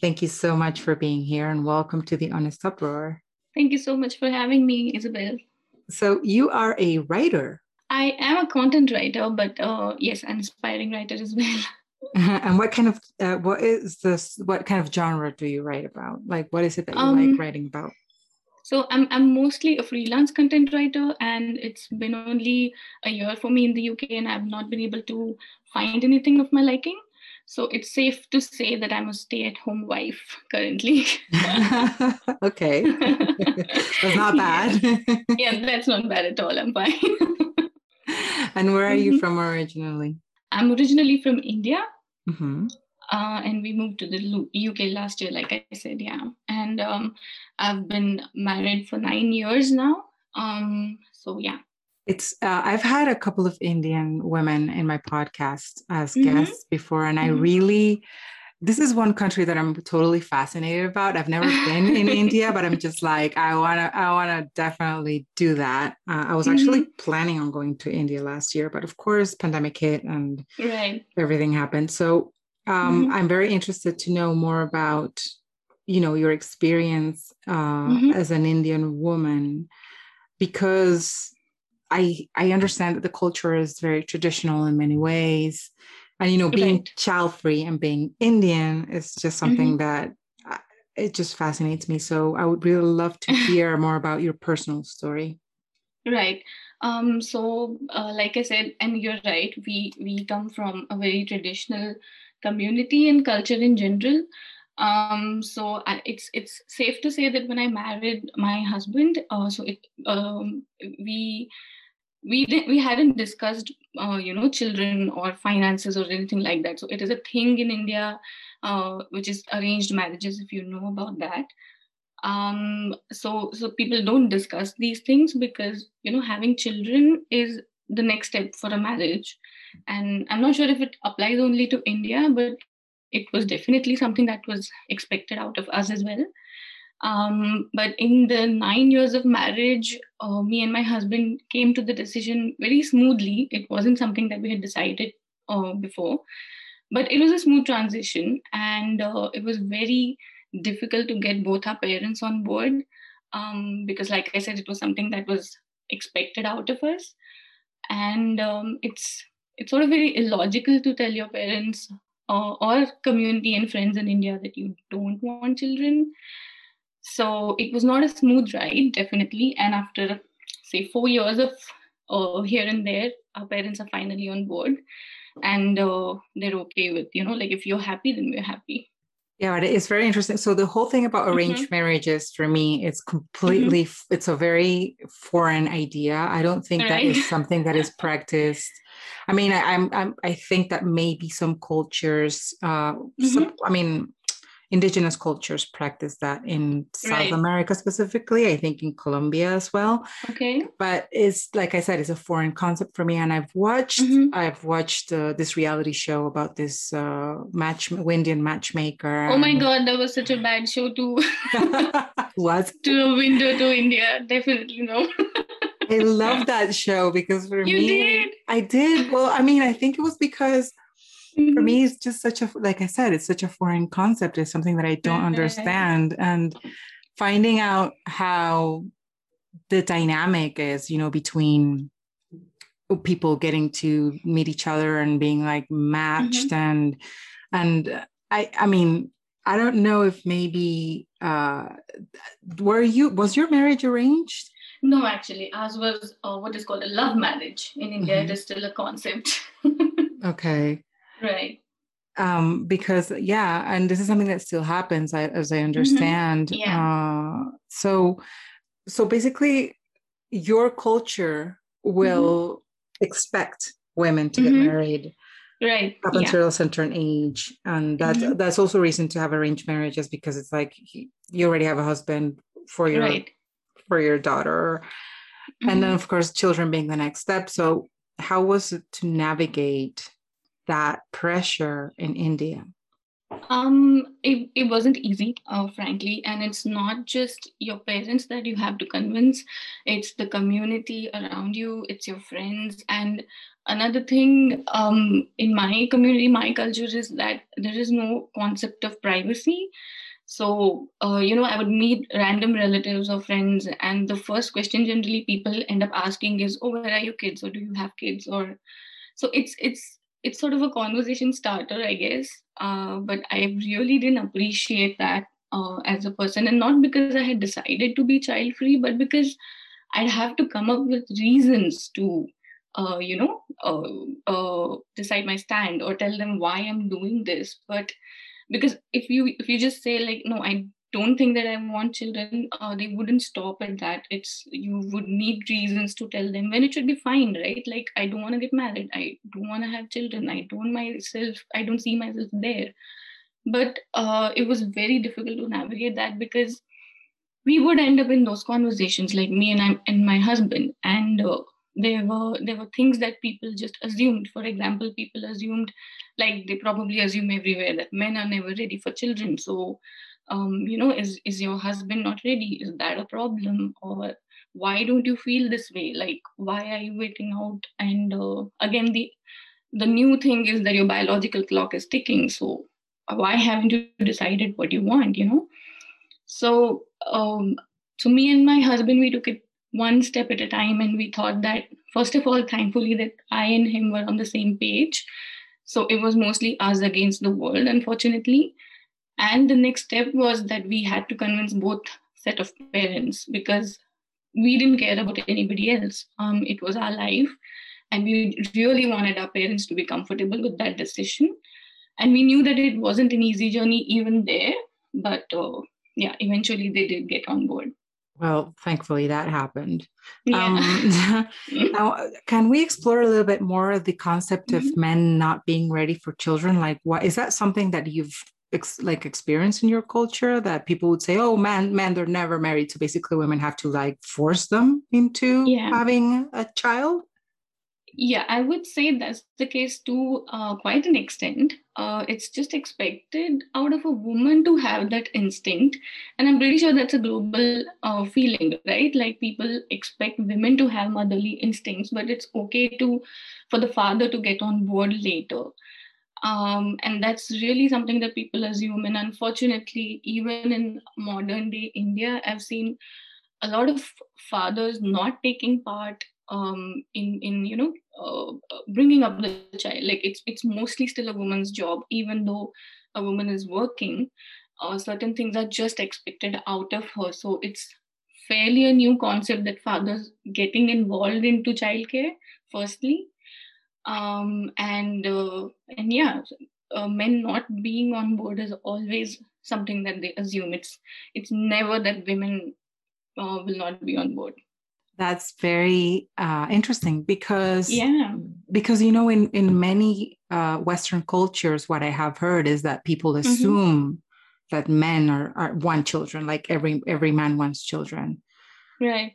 Thank you so much for being here and welcome to the Honest Uproar. Thank you so much for having me, Isabel. So, you are a writer. I am a content writer, but uh, yes, an aspiring writer as well. and what kind of uh, what is this what kind of genre do you write about like what is it that you Um, like writing about So I'm I'm mostly a freelance content writer, and it's been only a year for me in the UK, and I've not been able to find anything of my liking. So it's safe to say that I'm a stay-at-home wife currently. okay that's not bad yeah, that's not bad at all. I'm fine. and where are you Mhm. from originally I'm originally from India, hmm uh, and we moved to the UK last year, like I said, yeah. And um, I've been married for nine years now. Um, so yeah. It's uh, i've had a couple of indian women in my podcast as Mhm. guests before and i Mhm. really this is one country that i'm totally fascinated about i've never been in india but i'm just like i want to i want to definitely do that uh, i was actually planning on going to india last year but of course pandemic hit and Right. everything happened so um, Mhm. i'm very interested to know more about you know your experience uh, Mhm. as an indian woman because i i understand that the culture is very traditional in many ways and you know being Right. child free and being indian is just something that uh, it just fascinates me so i would really love to hear more about your personal story Right. Um, so, uh, like I said, and you're right, we we come from a very traditional community and culture in general. Um, so I, it's it's safe to say that when I married my husband, uh, so it um, we we didn't we hadn't discussed uh, you know children or finances or anything like that. So it is a thing in India, uh, which is arranged marriages. If you know about that um so so people don't discuss these things because you know having children is the next step for a marriage and i'm not sure if it applies only to india but it was definitely something that was expected out of us as well um but in the 9 years of marriage uh, me and my husband came to the decision very smoothly. It wasn't something that we had decided uh, before but it was a smooth transition and uh, it was very difficult to get both our parents on board um, because like i said it was something that was expected out of us. And um, it's it's sort of very illogical to tell your parents uh, or community and friends in india that you don't want children so it was not a smooth ride definitely and after say four years of uh, here and there our parents are finally on board and uh, they're okay with you know like if you're happy then we're happy Yeah, it is very interesting. So the whole thing about arranged marriages for me it's completely it's a very foreign idea. I don't think that Right. is something that is practiced. I mean, I, I'm, I'm I think that maybe some cultures, uh, some, I mean, indigenous cultures practice that in South Right. America specifically. I think in Colombia as well. okay But it's like I said, it's a foreign concept for me. And I've watched, Mhm. I've watched uh, this reality show about this uh, match, Indian matchmaker. oh my and- god that was such a bad show to was to a window to india definitely no I love that show because for You me, did? I did. Well, I mean, I think it was because for me, it's just such a, like I said, it's such a foreign concept. It's something that I don't understand. And finding out how the dynamic is, you know, between people getting to meet each other and being like matched and, and I, I mean, I don't know if maybe, uh, were you, was your marriage arranged? no actually ours was uh, what is called a love marriage in india Mhm. it is still a concept Okay. Right um because yeah and this is something that still happens I, as i understand Mm-hmm. Yeah. uh so so basically your culture will expect women to Mhm. get married right up yeah. until a certain age and that mm-hmm. that's also reason to have arranged marriages because it's like you already have a husband for your right. for your daughter mm-hmm. and then mm-hmm. of course children being the next step so how was it to navigate that pressure in india? Um it, it wasn't easy uh, frankly and it's not just your parents that you have to convince it's the community around you it's your friends and another thing um in my community my culture is that there is no concept of privacy. So uh, you know i would meet random relatives or friends and the first question generally people end up asking is oh where are your kids? Or do you have kids? Or so it's it's it's sort of a conversation starter i guess uh, but I really didn't appreciate that uh, as a person, and not because I had decided to be child free, but because I'd have to come up with reasons to, uh, you know, uh, uh, decide my stand or tell them why I'm doing this. But because if you if you just say like, no, I don't think that I want children, uh, they wouldn't stop at that. It's you would need reasons to tell them when it should be fine, right? Like I don't want to get married, I don't want to have children, I don't myself, I don't see myself there. But uh, it was very difficult to navigate that because we would end up in those conversations, like me and I and my husband, and uh, there were there were things that people just assumed. For example, people assumed, like they probably assume everywhere, that men are never ready for children, so um, you know is is your husband not ready? Is that a problem? Or why don't you feel this way? Like why are you waiting out? And uh, again the the new thing is that your biological clock is ticking. So why haven't you decided what you want you know? So um, so me and my husband we took it one step at a time and we thought that first of all thankfully that i and him were on the same page. So it was mostly us against the world unfortunately and the next step was that we had to convince both set of parents because we didn't care about anybody else. Um, it was our life. And we really wanted our parents to be comfortable with that decision. And we knew that it wasn't an easy journey even there but uh, yeah eventually they did get on board. Well thankfully that happened. Yeah. Um, now can we explore a little bit more of the concept mm-hmm. of men not being ready for children? Like what is that something that you've ex- like experience in your culture that people would say oh man men they're never married. So basically women have to like force them into yeah. having a child? Yeah i would say that's the case to uh, quite an extent. Uh, it's just expected out of a woman to have that instinct. And i'm pretty sure that's a global uh, feeling right? Like people expect women to have motherly instincts but it's okay to for the father to get on board later um, and that's really something that people assume. And unfortunately even in modern day india i've seen a lot of fathers not taking part um, in in you know uh, bringing up the child. Like it's it's mostly still a woman's job even though a woman is working. Uh, certain things are just expected out of her. So it's fairly a new concept that fathers getting involved into childcare firstly um, and uh, and yeah uh, men not being on board is always something that they assume it's it's never that women uh, will not be on board that's very uh, interesting because yeah because you know in in many uh, western cultures what i have heard is that people mm-hmm. assume mm-hmm. that men are, are want children like every every man wants children right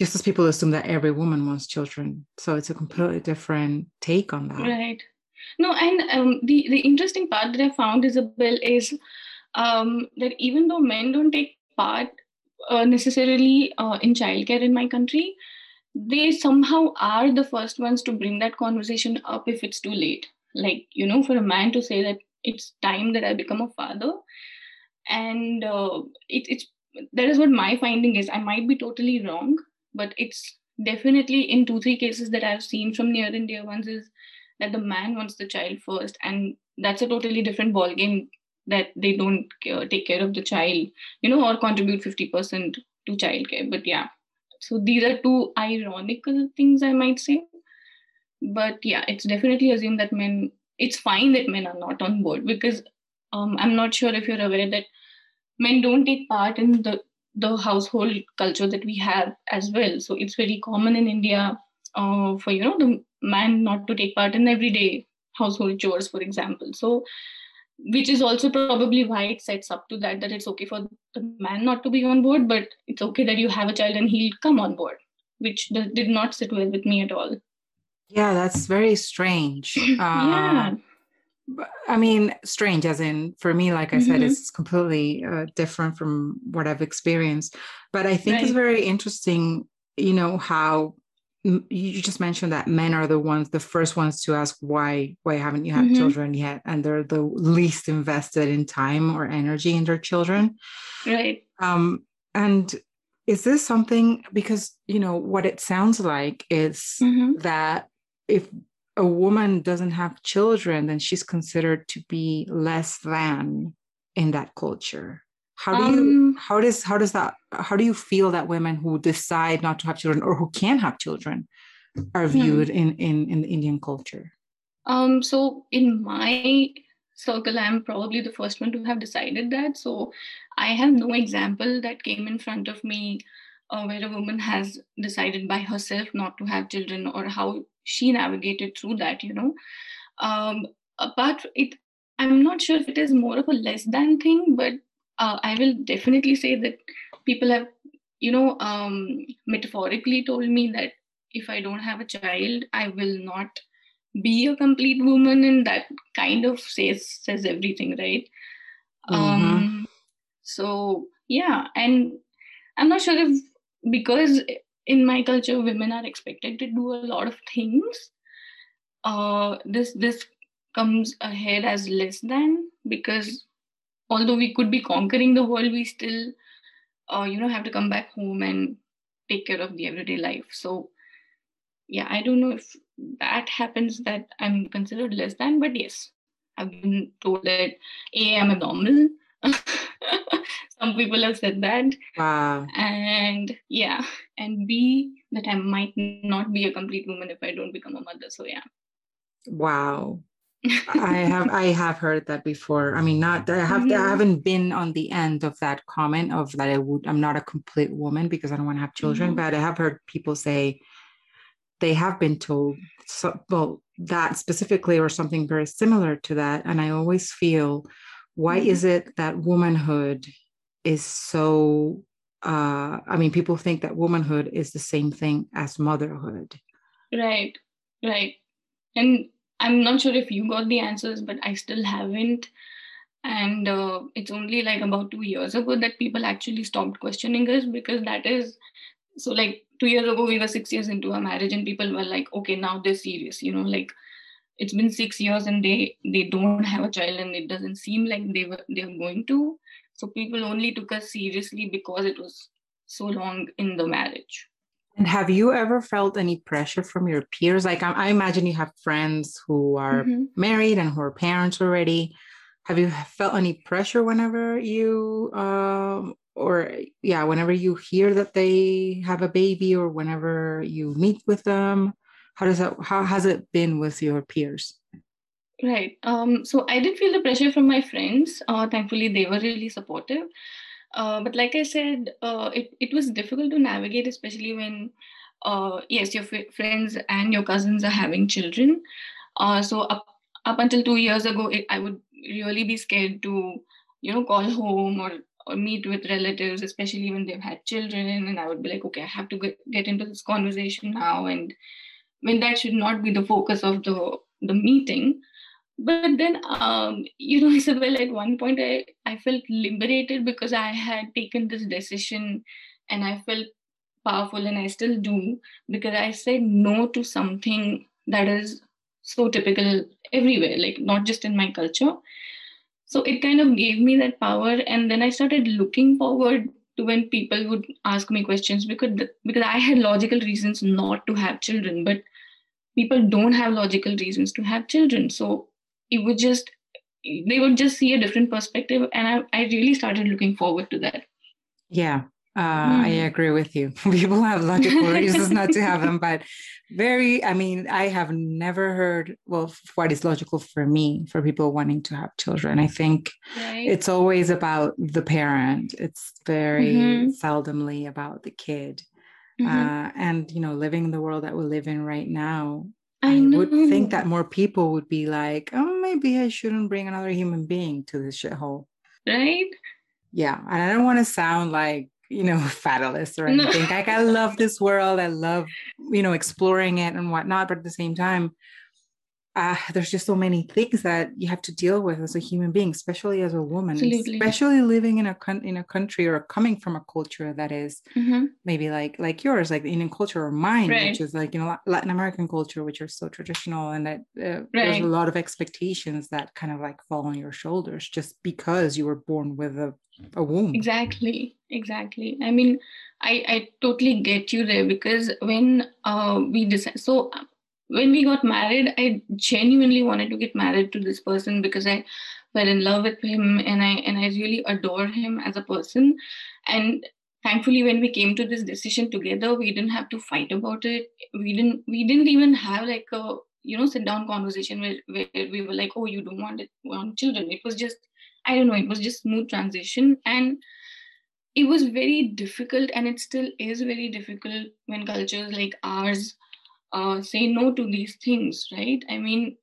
just as people assume that every woman wants children. So it's a completely different take on that. Right. No and um, the the interesting part that i found isabel is um, that even though men don't take part uh, necessarily uh, in childcare in my country they somehow are the first ones to bring that conversation up if it's too late. Like you know for a man to say that it's time that i become a father. And uh, it, it's that is what my finding is. I might be totally wrong but it's definitely in two three cases that i've seen from near and dear ones is that the man wants the child first and that's a totally different ball game that they don't uh, take care of the child you know or contribute 50% to childcare. But yeah. So these are two ironical things i might say. But yeah it's definitely assumed that men it's fine that men are not on board because um, i'm not sure if you're aware that men don't take part in the the household culture that we have as well. So it's very common in India uh, for you know the man not to take part in everyday household chores for example. So which is also probably why it sets up to that that it's okay for the man not to be on board but it's okay that you have a child and he'll come on board which did not sit well with me at all. Yeah that's very strange. Yeah. Uh, i mean strange as in for me like i mm-hmm. said it's completely uh, different from what i've experienced but i think right. it's very interesting you know how you just mentioned that men are the ones the first ones to ask why why haven't you had mm-hmm. children yet and they're the least invested in time or energy in their children right um and is this something because you know what it sounds like is mm-hmm. that if a woman doesn't have children then she's considered to be less than in that culture how do you um, how does how does that how do you feel that women who decide not to have children or who can have children are hmm. viewed hmm. in, in in the indian culture um so in my circle i'm probably the first one to have decided that so i have no example that came in front of me uh, where a woman has decided by herself not to have children or how she navigated through that you know um but it i'm not sure if it is more of a less than thing but uh, I will definitely say that people have, you know, um, metaphorically told me that if I don't have a child, I will not be a complete woman, and that kind of says says everything, right? Mm-hmm. Um, so yeah, and I'm not sure if because in my culture women are expected to do a lot of things. Uh, this this comes ahead as less than because although we could be conquering the world, we still, uh, you know, have to come back home and take care of the everyday life. So, yeah, I don't know if that happens that I'm considered less than, but yes, I've been told that A, I'm abnormal. Some people have said that. Wow. And yeah, and B, that I might not be a complete woman if I don't become a mother. So, yeah. Wow. I have I have heard that before. I mean, not I have mm-hmm. I haven't been on the end of that comment of that I would I'm not a complete woman because I don't want to have children, mm-hmm. but I have heard people say they have been told so, well that specifically or something very similar to that, and I always feel why mm-hmm. is it that womanhood is so uh I mean people think that womanhood is the same thing as motherhood. Right. Right. And I'm not sure if you got the answers, but I still haven't. And uh, it's only like about two years ago that people actually stopped questioning us because that is so like two years ago we were six years into our marriage and people were like okay now they're serious you know like it's been six years and they they don't have a child and it doesn't seem like they were they're going to so people only took us seriously because it was so long in the marriage and have you ever felt any pressure from your peers? Like, I, I imagine you have friends who are mm-hmm. married and who are parents already. Have you felt any pressure whenever you, um, or yeah, whenever you hear that they have a baby or whenever you meet with them? How does that, how has it been with your peers? Right. Um, so I did feel the pressure from my friends. Uh, thankfully, they were really supportive. Uh, but like I said, uh, it, it was difficult to navigate, especially when, uh, yes, your f- friends and your cousins are having children. Uh, so up, up until two years ago, it, I would really be scared to, you know, call home or, or meet with relatives, especially when they've had children. And I would be like, okay, I have to get, get into this conversation now. And when that should not be the focus of the, the meeting but then um, you know isabel at one point I, I felt liberated because i had taken this decision and i felt powerful and i still do because i said no to something that is so typical everywhere like not just in my culture. So it kind of gave me that power and then i started looking forward to when people would ask me questions because because i had logical reasons not to have children but people don't have logical reasons to have children. So it would just they would just see a different perspective and i, I really started looking forward to that yeah uh, mm. I agree with you. People have logical reasons not to have them, but very, I mean, I have never heard, well, what is logical for me for people wanting to have children. I think right. it's always about the parent, it's very mm-hmm. seldomly about the kid. Mm-hmm. Uh, and, you know, living in the world that we live in right now, I, I would think that more people would be like, oh, maybe I shouldn't bring another human being to this shithole. Right? Yeah. And I don't want to sound like, you know, fatalist or anything. No. like I love this world. I love, you know, exploring it and whatnot. But at the same time, uh, there's just so many things that you have to deal with as a human being, especially as a woman, Absolutely. especially living in a con- in a country or coming from a culture that is mm-hmm. maybe like like yours, like the Indian culture or mine, right. which is like you know Latin American culture, which are so traditional, and that uh, right. there's a lot of expectations that kind of like fall on your shoulders just because you were born with a, a womb. Exactly, exactly. I mean, I I totally get you there because when uh, we decide so when we got married, I genuinely wanted to get married to this person because I fell in love with him and I and I really adore him as a person. And thankfully, when we came to this decision together, we didn't have to fight about it. We didn't we didn't even have like a you know sit down conversation where, where we were like, oh, you don't want it want children. It was just I don't know. It was just smooth transition and it was very difficult and it still is very difficult when cultures like ours uh, say no to these things, right? I mean,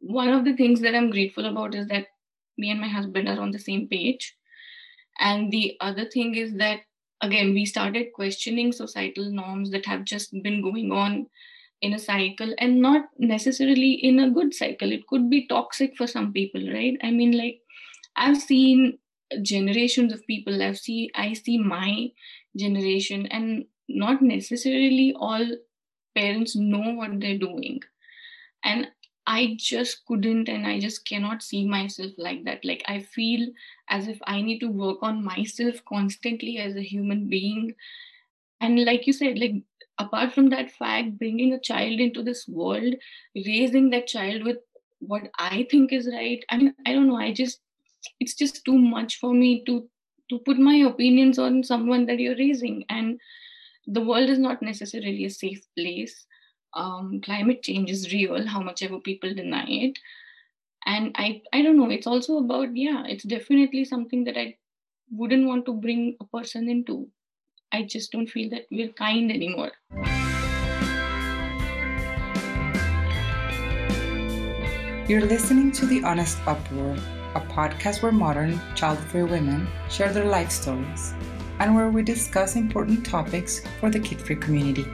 one of the things that I'm grateful about is that me and my husband are on the same page. And the other thing is that, again, we started questioning societal norms that have just been going on in a cycle and not necessarily in a good cycle. It could be toxic for some people, right? I mean, like, I've seen generations of people, i see I see my generation, and not necessarily all parents know what they're doing. And i just couldn't and i just cannot see myself like that. Like i feel as if i need to work on myself constantly as a human being. And like you said like apart from that fact bringing a child into this world raising that child with what i think is right i mean i don't know i just it's just too much for me to to put my opinions on someone that you're raising. And the world is not necessarily a safe place. Um, climate change is real, how much ever people deny it. And I, I don't know, it's also about, yeah, it's definitely something that I wouldn't want to bring a person into. I just don't feel that we're kind anymore. You're listening to The Honest Uproar, a podcast where modern, child free women share their life stories and where we discuss important topics for the kid free community.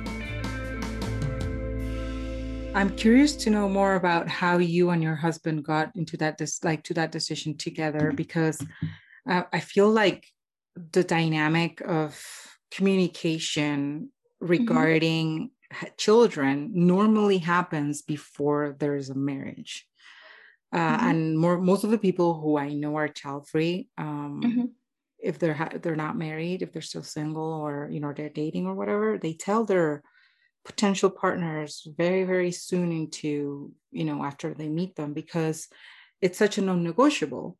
I'm curious to know more about how you and your husband got into that dis- like to that decision together because uh, I feel like the dynamic of communication regarding mm-hmm. children normally happens before there's a marriage. Uh, mm-hmm. And more, most of the people who I know are child free. Um, mm-hmm if they're ha- they're not married, if they're still single or you know they're dating or whatever, they tell their potential partners very very soon into you know after they meet them because it's such a non-negotiable.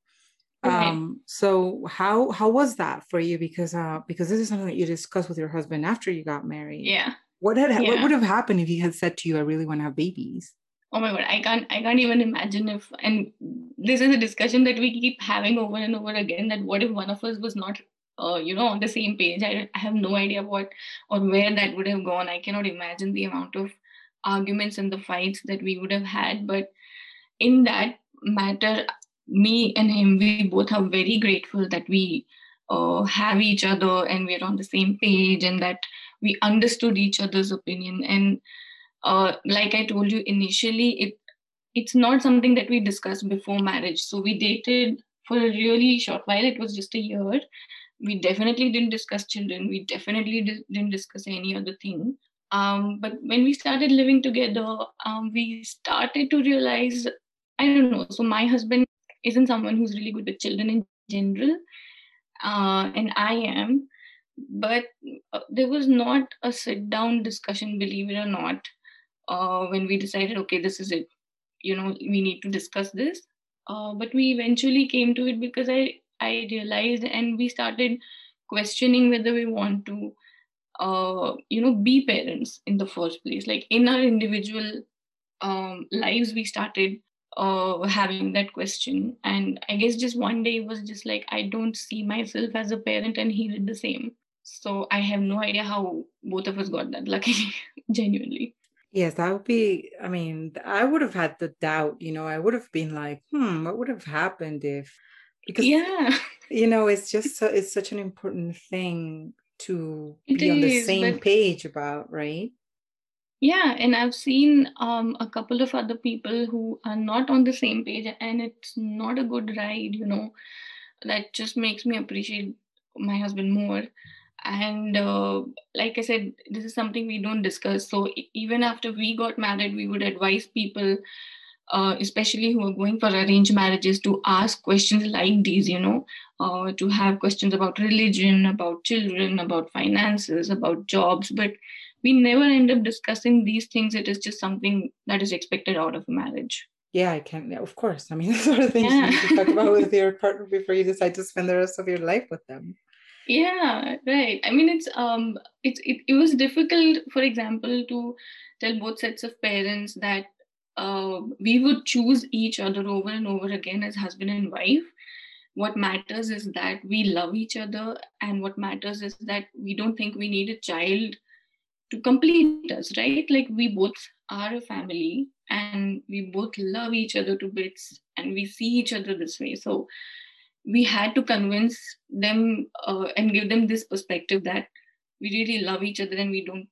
Right. Um, so how how was that for you? Because uh because this is something that you discussed with your husband after you got married. Yeah. What had yeah. what would have happened if he had said to you, "I really want to have babies"? Oh my god i can't i can't even imagine if and this is a discussion that we keep having over and over again that what if one of us was not uh, you know on the same page? I, I have no idea what or where that would have gone. I cannot imagine the amount of arguments and the fights that we would have had. But in that matter me and him we both are very grateful that we uh, have each other and we're on the same page and that we understood each other's opinion. And uh, like I told you initially, it it's not something that we discussed before marriage. So we dated for a really short while. It was just a year. We definitely didn't discuss children. We definitely di- didn't discuss any other thing. Um, but when we started living together, um, we started to realize, I don't know. So my husband isn't someone who's really good with children in general, uh, and I am. But uh, there was not a sit down discussion, believe it or not, uh, when we decided, okay, this is it. You know, we need to discuss this. Uh, but we eventually came to it because I I realized, and we started questioning whether we want to, uh, you know, be parents in the first place. Like in our individual um, lives, we started uh, having that question. And I guess just one day was just like, I don't see myself as a parent, and he did the same. So I have no idea how both of us got that lucky, genuinely. Yes, that would be, I mean, I would have had the doubt, you know, I would have been like, hmm, what would have happened if, because, yeah, you know, it's just, so, it's such an important thing to it be is, on the same but... page about, right? Yeah, and I've seen um, a couple of other people who are not on the same page, and it's not a good ride, you know. That just makes me appreciate my husband more and uh, like i said this is something we don't discuss. So even after we got married we would advise people uh, especially who are going for arranged marriages to ask questions like these you know uh, to have questions about religion about children about finances about jobs. But we never end up discussing these things. It is just something that is expected out of a marriage. Yeah i can of course. I mean the sort of things yeah. you need to talk about with your partner before you decide to spend the rest of your life with them yeah right. I mean it's um it's it, it was difficult for example to tell both sets of parents that uh, we would choose each other over and over again as husband and wife. What matters is that we love each other and what matters is that we don't think we need a child to complete us right? Like we both are a family and we both love each other to bits and we see each other this way. So we had to convince them uh, and give them this perspective that we really love each other and we don't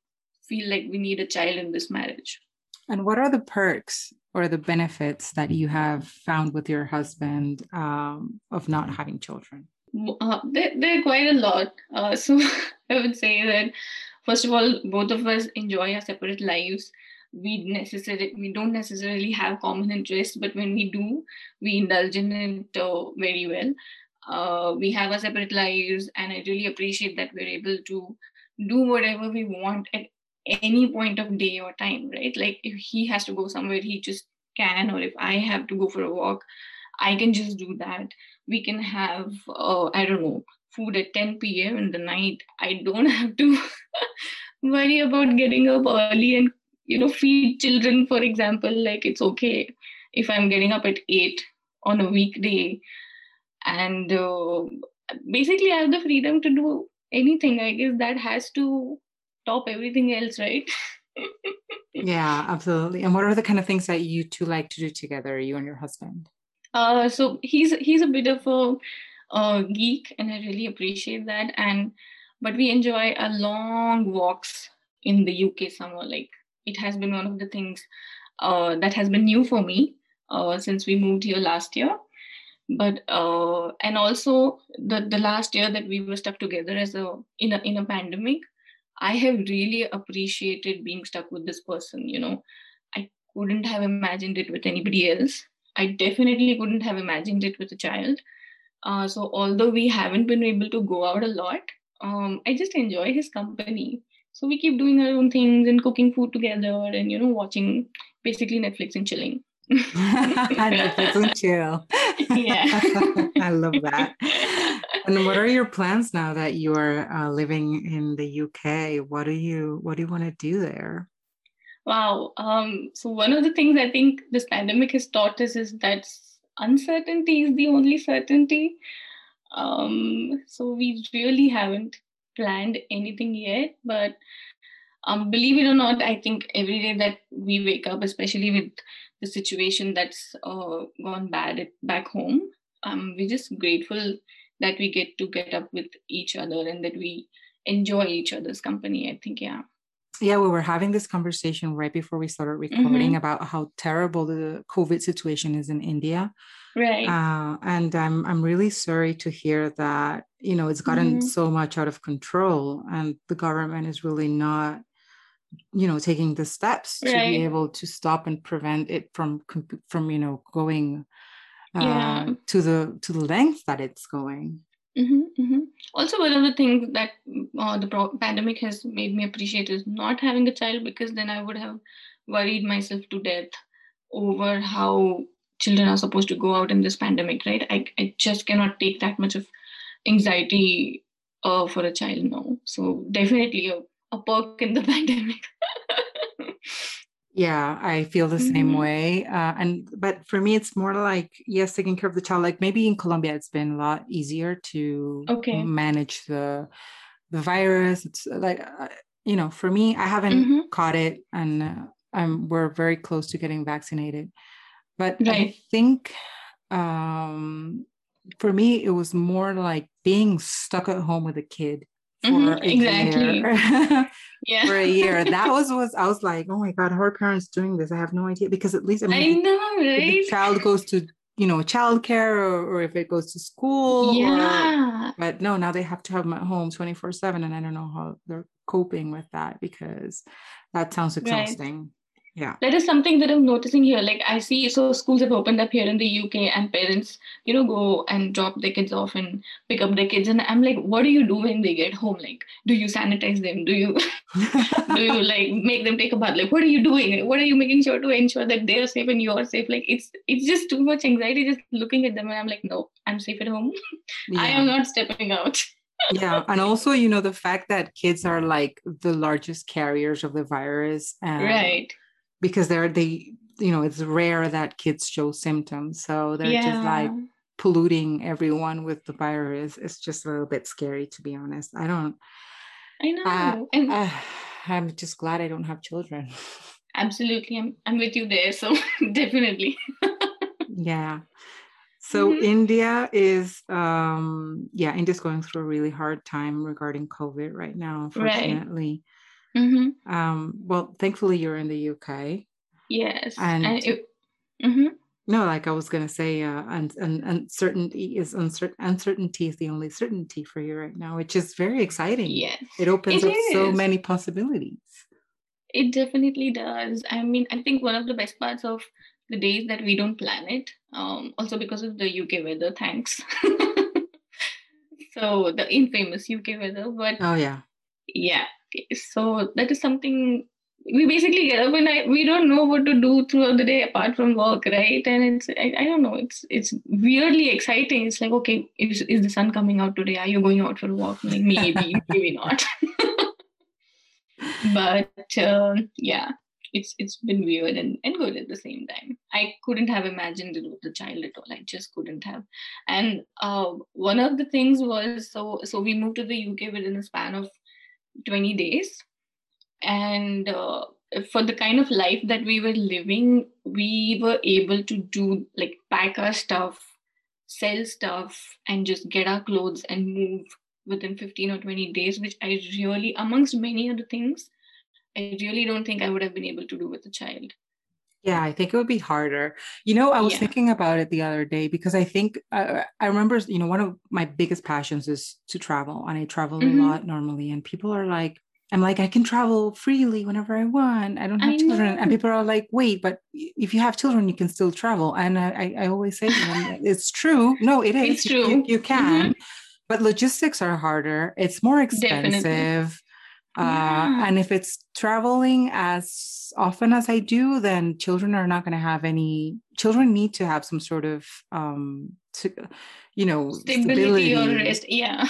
feel like we need a child in this marriage. And what are the perks or the benefits that you have found with your husband um, of not having children? Uh, there, there are quite a lot. Uh, so I would say that, first of all, both of us enjoy our separate lives we necessarily we don't necessarily have common interests but when we do we indulge in it uh, very well. Uh, we have our separate lives and i really appreciate that we're able to do whatever we want at any point of day or time right? Like if he has to go somewhere he just can or if i have to go for a walk i can just do that. We can have uh, i don't know food at 10 p.m in the night. I don't have to worry about getting up early and you know feed children for example like it's okay if i'm getting up at 8 on a weekday. And uh, basically i have the freedom to do anything. I guess that has to top everything else right? Yeah absolutely. And what are the kind of things that you two like to do together you and your husband? Uh so he's he's a bit of a, a geek and i really appreciate that. And but we enjoy a long walks in the uk summer like it has been one of the things uh, that has been new for me uh, since we moved here last year. But uh, and also the the last year that we were stuck together as a in a in a pandemic i have really appreciated being stuck with this person you know. I couldn't have imagined it with anybody else. I definitely couldn't have imagined it with a child. Uh, so although we haven't been able to go out a lot um, i just enjoy his company so we keep doing our own things and cooking food together and, you know, watching basically Netflix and chilling. Netflix and chill. Yeah. I love that. And what are your plans now that you are uh, living in the UK? What do you what do you want to do there? Wow. Um, so one of the things I think this pandemic has taught us is that uncertainty is the only certainty. Um, so we really haven't planned anything yet, but um, believe it or not, I think every day that we wake up, especially with the situation that's uh, gone bad at, back home, um, we're just grateful that we get to get up with each other and that we enjoy each other's company. I think, yeah. Yeah, we were having this conversation right before we started recording mm-hmm. about how terrible the COVID situation is in India right uh, and i'm i'm really sorry to hear that you know it's gotten mm-hmm. so much out of control and the government is really not you know taking the steps right. to be able to stop and prevent it from from you know going uh, yeah. to the to the length that it's going mm-hmm, mm-hmm. also one of the things that uh, the pro- pandemic has made me appreciate is not having a child because then i would have worried myself to death over how children are supposed to go out in this pandemic, right? I, I just cannot take that much of anxiety uh, for a child now. So definitely a, a perk in the pandemic. yeah, I feel the same mm-hmm. way. Uh, and but for me, it's more like yes, taking care of the child. Like maybe in Colombia, it's been a lot easier to okay. manage the the virus. It's like uh, you know, for me, I haven't mm-hmm. caught it, and uh, um, we're very close to getting vaccinated. But Right. I think um, for me, it was more like being stuck at home with a kid for Mhm, a exactly. year. Yeah. for a year. That was was I was like, oh my god, how are parents doing this? I have no idea because at least I I mean, know, if right? the child goes to you know childcare or, or if it goes to school. or- Yeah. but no, now they have to have them at home twenty four seven, and I don't know how they're coping with that because that sounds Right. Yeah. That is something that I'm noticing here. Like I see, so schools have opened up here in the UK, and parents, you know, go and drop their kids off and pick up their kids. And I'm like, what do you do when they get home? Like, do you sanitize them? Do you do you like make them take a bath? Like, what are you doing? What are you making sure to ensure that they're safe and you're safe? Like, it's it's just too much anxiety just looking at them, and I'm like, no, I'm safe at home. I am not stepping out. yeah and also you know the fact that kids are like the largest carriers of the virus and Right. Because they're they you know it's rare that kids show symptoms so they're just like polluting everyone with the virus it's just a little bit scary to be honest i don't I know. and uh, i'm just glad i don't have children absolutely, I'm I'm with you there. So definitely. yeah so Mhm. india is um yeah india's going through a really hard time regarding covid right now Right. Unfortunately hmm um well thankfully you're in the uk Yes. And- it, mhm. No, like I was gonna say, uh, un- un- uncertainty is uncertain. Uncertainty is the only certainty for you right now, which is very exciting. Yes. It opens It up so many possibilities. It definitely does. I mean, I think one of the best parts of the days that we don't plan it, um, also because of the UK weather, thanks. so the infamous UK weather, but Oh yeah, yeah, so that is something we basically get up and I, we don't know what to do throughout the day apart from work, right? And it's I, I don't know, it's it's weirdly exciting. It's like, okay, is, is the sun coming out today? Are you going out for a walk? Like maybe, maybe not. but um, yeah, it's it's been weird and, and good at the same time. I couldn't have imagined it with the child at all. I just couldn't have. And uh, one of the things was so so we moved to the UK within a span of 20 days. And uh, for the kind of life that we were living we were able to do like pack our stuff sell stuff and just get our clothes and move within 15 or 20 days which i really amongst many other things i really don't think i would have been able to do with a child yeah. I think it would be harder. You know, I was Yeah. thinking about it the other day because I think uh, I remember. You know, one of my biggest passions is to travel, and I travel Mhm. a lot normally. And people are like, I'm like, I can travel freely whenever I want. I don't have I children. And people are like, wait, but if you have children, you can still travel. And I, I, I always say to them, it's true. No, it is. It's true. You, you can. But logistics are harder. It's more Definitely. Uh, Yeah. and if it's traveling as often as I do, then children are not going to have any. Children need to have some sort of, um, to, you know, stability, or rest yeah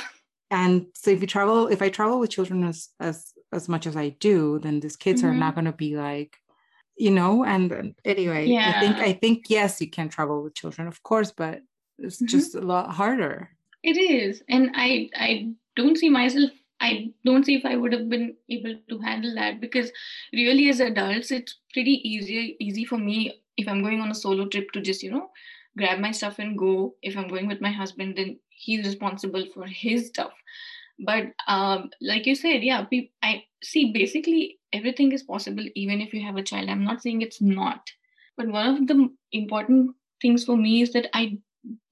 and so if you travel if i travel with children as as as much as i do then these kids are Mhm. not going to be like you know and anyway i think i think yes you can travel with children of course but it's Mhm. just a lot harder It is, and I I don't see myself. I don't see if I would have been able to handle that because really, as adults, it's pretty easy easy for me if I'm going on a solo trip to just you know grab my stuff and go. If I'm going with my husband, then he's responsible for his stuff. But um, like you said, yeah, peop I see. Basically, everything is possible even if you have a child. I'm not saying it's not, but one of the important things for me is that I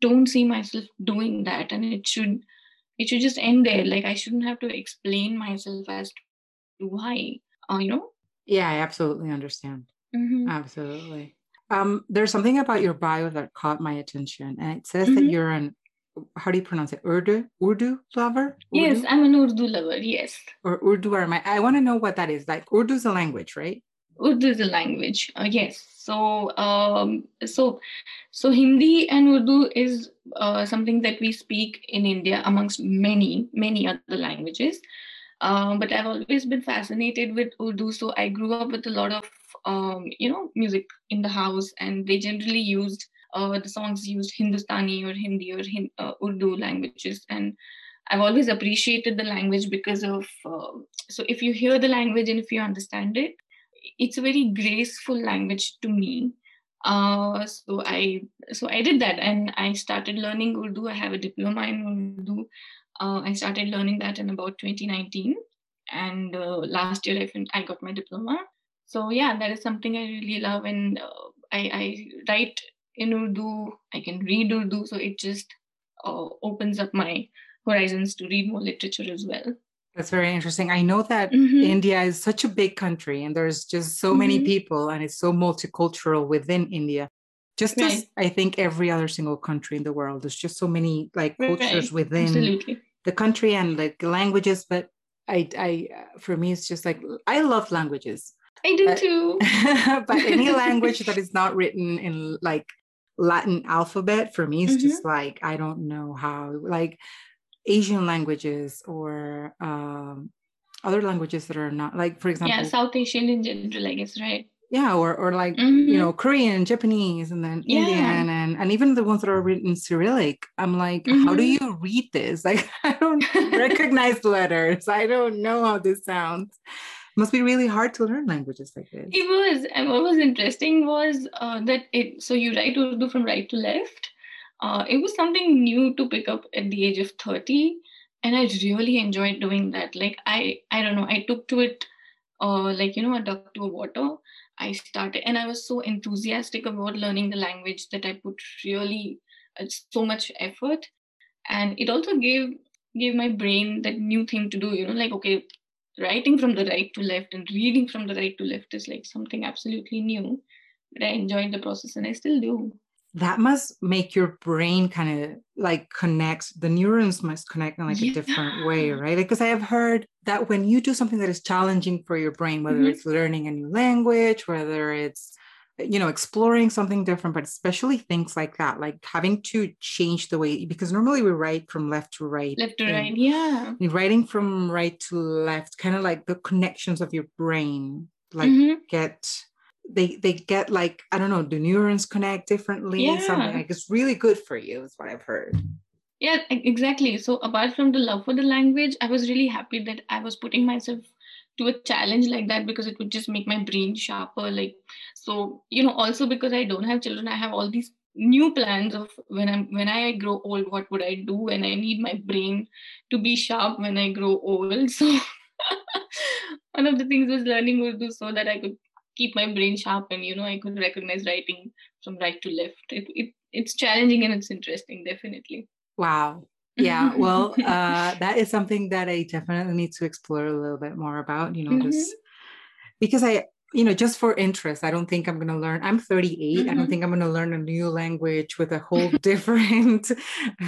don't see myself doing that and it should it should just end there. Like i shouldn't have to explain myself as to why uh, you know? Yeah i absolutely understand. Mhm. absolutely. Um there's something about your bio that caught my attention and it says that Mhm. you're an how do you pronounce it? Urdu urdu lover? Yes i'm an urdu lover yes. Or urdu my i want to know what that is. Like urdu is a language right urdu is a language. Uh, yes. So um so so hindi and urdu is uh, something that we speak in india amongst many many other languages. Um, but i've always been fascinated with urdu. So i grew up with a lot of um, you know music in the house and they generally used uh, the songs used hindustani or hindi or Hin- uh, urdu languages. And i've always appreciated the language because of uh, so if you hear the language and if you understand it it's a very graceful language to me. Uh, so I so I did that and I started learning Urdu. I have a diploma in Urdu. Uh, I started learning that in about 2019, and uh, last year I fin- I got my diploma. So yeah, that is something I really love, and uh, I, I write in Urdu. I can read Urdu, so it just uh, opens up my horizons to read more literature as well. That's very interesting. I know that mm-hmm. India is such a big country and there's just so mm-hmm. many people and it's so multicultural within India. Just right. as I think every other single country in the world, there's just so many like cultures right. within Absolutely. the country and like languages. But I, I, for me, it's just like I love languages. I do but, too. but any language that is not written in like Latin alphabet for me is mm-hmm. just like I don't know how. Like Asian languages or um, other languages that are not like, for example, yeah, South Asian in general, I guess, right? Yeah, or or like mm-hmm. you know Korean, Japanese, and then yeah. Indian, and and even the ones that are written in Cyrillic. I'm like, mm-hmm. how do mm-hmm. you read this? Like, I don't recognize the letters. I don't know how this sounds. Must be really hard to learn languages like this. It was, and what was interesting was uh, that it. So you write Urdu from right to left, uh, it was something new to pick up at the age of 30 and i really enjoyed doing that. Like i i don't know i took to it uh, like you know a duck to a water. I started and i was so enthusiastic about learning the language that i put really uh, so much effort. And it also gave gave my brain that new thing to do you know like okay writing from the right to left and reading from the right to left is like something absolutely new but i enjoyed the process and i still do that must make your brain kind of like connect the neurons must connect in like yeah. a different way right because i have heard that when you do something that is challenging for your brain whether mm-hmm. it's learning a new language whether it's you know exploring something different but especially things like that like having to change the way because normally we write from left to right left to right yeah writing from right to left kind of like the connections of your brain like mm-hmm. get they they get like I don't know, the neurons connect differently. Yeah. Something like it's really good for you, is what I've heard. Yeah, exactly. So apart from the love for the language, I was really happy that I was putting myself to a challenge like that because it would just make my brain sharper. Like so, you know, also because I don't have children, I have all these new plans of when I'm when I grow old, what would I do when I need my brain to be sharp when I grow old. So one of the things was learning Urdu so that I could keep my brain sharp and you know i could recognize writing from right to left. It, it it's challenging and it's interesting definitely. Wow. Yeah well uh that is something that i definitely need to explore a little bit more about you know mm-hmm. just because i you know, just for interest, I don't think I'm going to learn. I'm 38. Mm-hmm. I don't mm-hmm. think I'm going to learn a new language with a whole different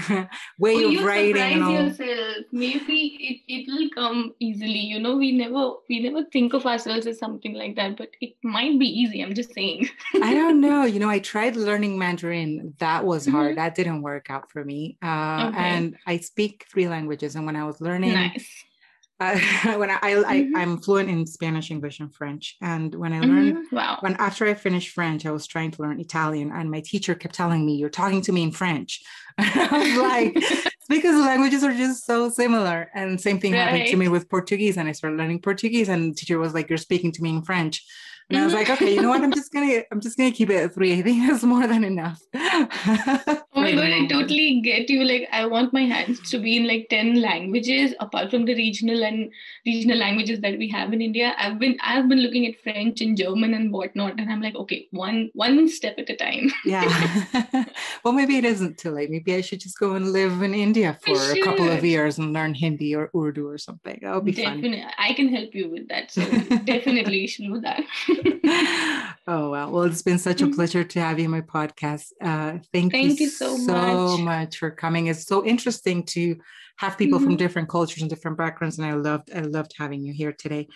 way of writing. Surprise yourself. Maybe it, it will come easily. You know, we never we never think of ourselves as something like that, but it might be easy. I'm just saying. I don't know. You know, I tried learning Mandarin. That was hard. Mm-hmm. That didn't work out for me. Uh, okay. And I speak three languages. And when I was learning. Nice uh, when I, mm-hmm. I am fluent in Spanish, English, and French. And when I learned, mm-hmm. wow. when after I finished French, I was trying to learn Italian, and my teacher kept telling me, "You're talking to me in French." And I was like, because the languages are just so similar. And same thing right. happened to me with Portuguese, and I started learning Portuguese, and the teacher was like, "You're speaking to me in French." And I was like, okay, you know what? I'm just gonna I'm just gonna keep it at three. I think that's more than enough. oh my god, I totally get you. Like I want my hands to be in like 10 languages apart from the regional and regional languages that we have in India. I've been I've been looking at French and German and whatnot, and I'm like, okay, one one step at a time. yeah. well, maybe it isn't too late. Maybe I should just go and live in India for a couple of years and learn Hindi or Urdu or something. That would be definitely. fun. I can help you with that. So definitely you should do that. oh wow well it's been such a mm-hmm. pleasure to have you on my podcast uh, thank, thank you, you so, so much. much. for coming it's so interesting to have people mm-hmm. from different cultures and different backgrounds and i loved i loved having you here today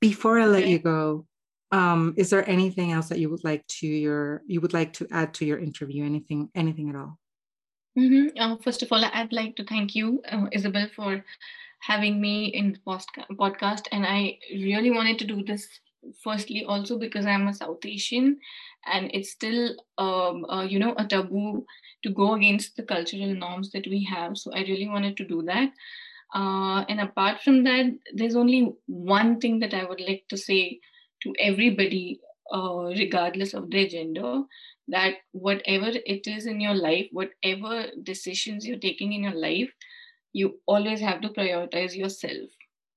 before i let okay. you go um, is there anything else that you would like to your you would like to add to your interview anything anything at all mm-hmm. uh, first of all i'd like to thank you uh, isabel for having me in the podcast and i really wanted to do this firstly also because i'm a south asian and it's still um, uh, you know a taboo to go against the cultural norms that we have so i really wanted to do that uh, and apart from that there's only one thing that i would like to say to everybody, uh, regardless of their gender, that whatever it is in your life, whatever decisions you're taking in your life, you always have to prioritize yourself.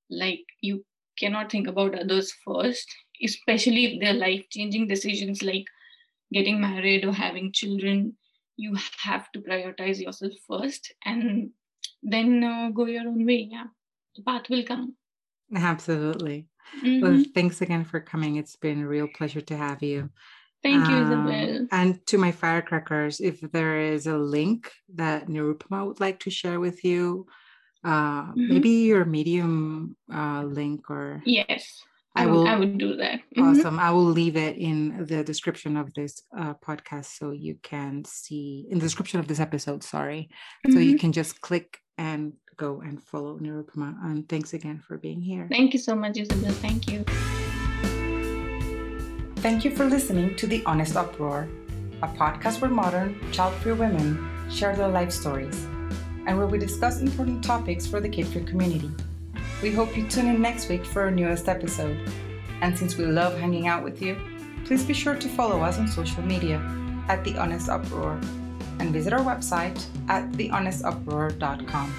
Like you cannot think about others first, especially if they're life changing decisions like getting married or having children. You have to prioritize yourself first and then uh, go your own way. Yeah, the path will come. Absolutely. Mm-hmm. Well, thanks again for coming. It's been a real pleasure to have you. Thank you, um, Isabel. And to my firecrackers, if there is a link that Nirupama would like to share with you, uh, mm-hmm. maybe your Medium uh, link or yes, I, will. I would do that. Mm-hmm. Awesome. I will leave it in the description of this uh, podcast so you can see in the description of this episode. Sorry, so you mm-hmm. can just click and go and follow Nirupama. And thanks again for being here. Thank you so much, Isabel. Thank you. Thank you for listening to The Honest Uproar, a podcast where modern, child free women share their life stories and where we discuss important topics for the kid free community. We hope you tune in next week for our newest episode. And since we love hanging out with you, please be sure to follow us on social media at The Honest Uproar and visit our website at thehonestuproar.com.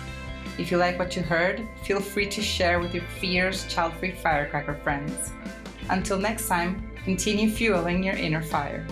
If you like what you heard, feel free to share with your fierce, child free firecracker friends. Until next time, continue fueling your inner fire.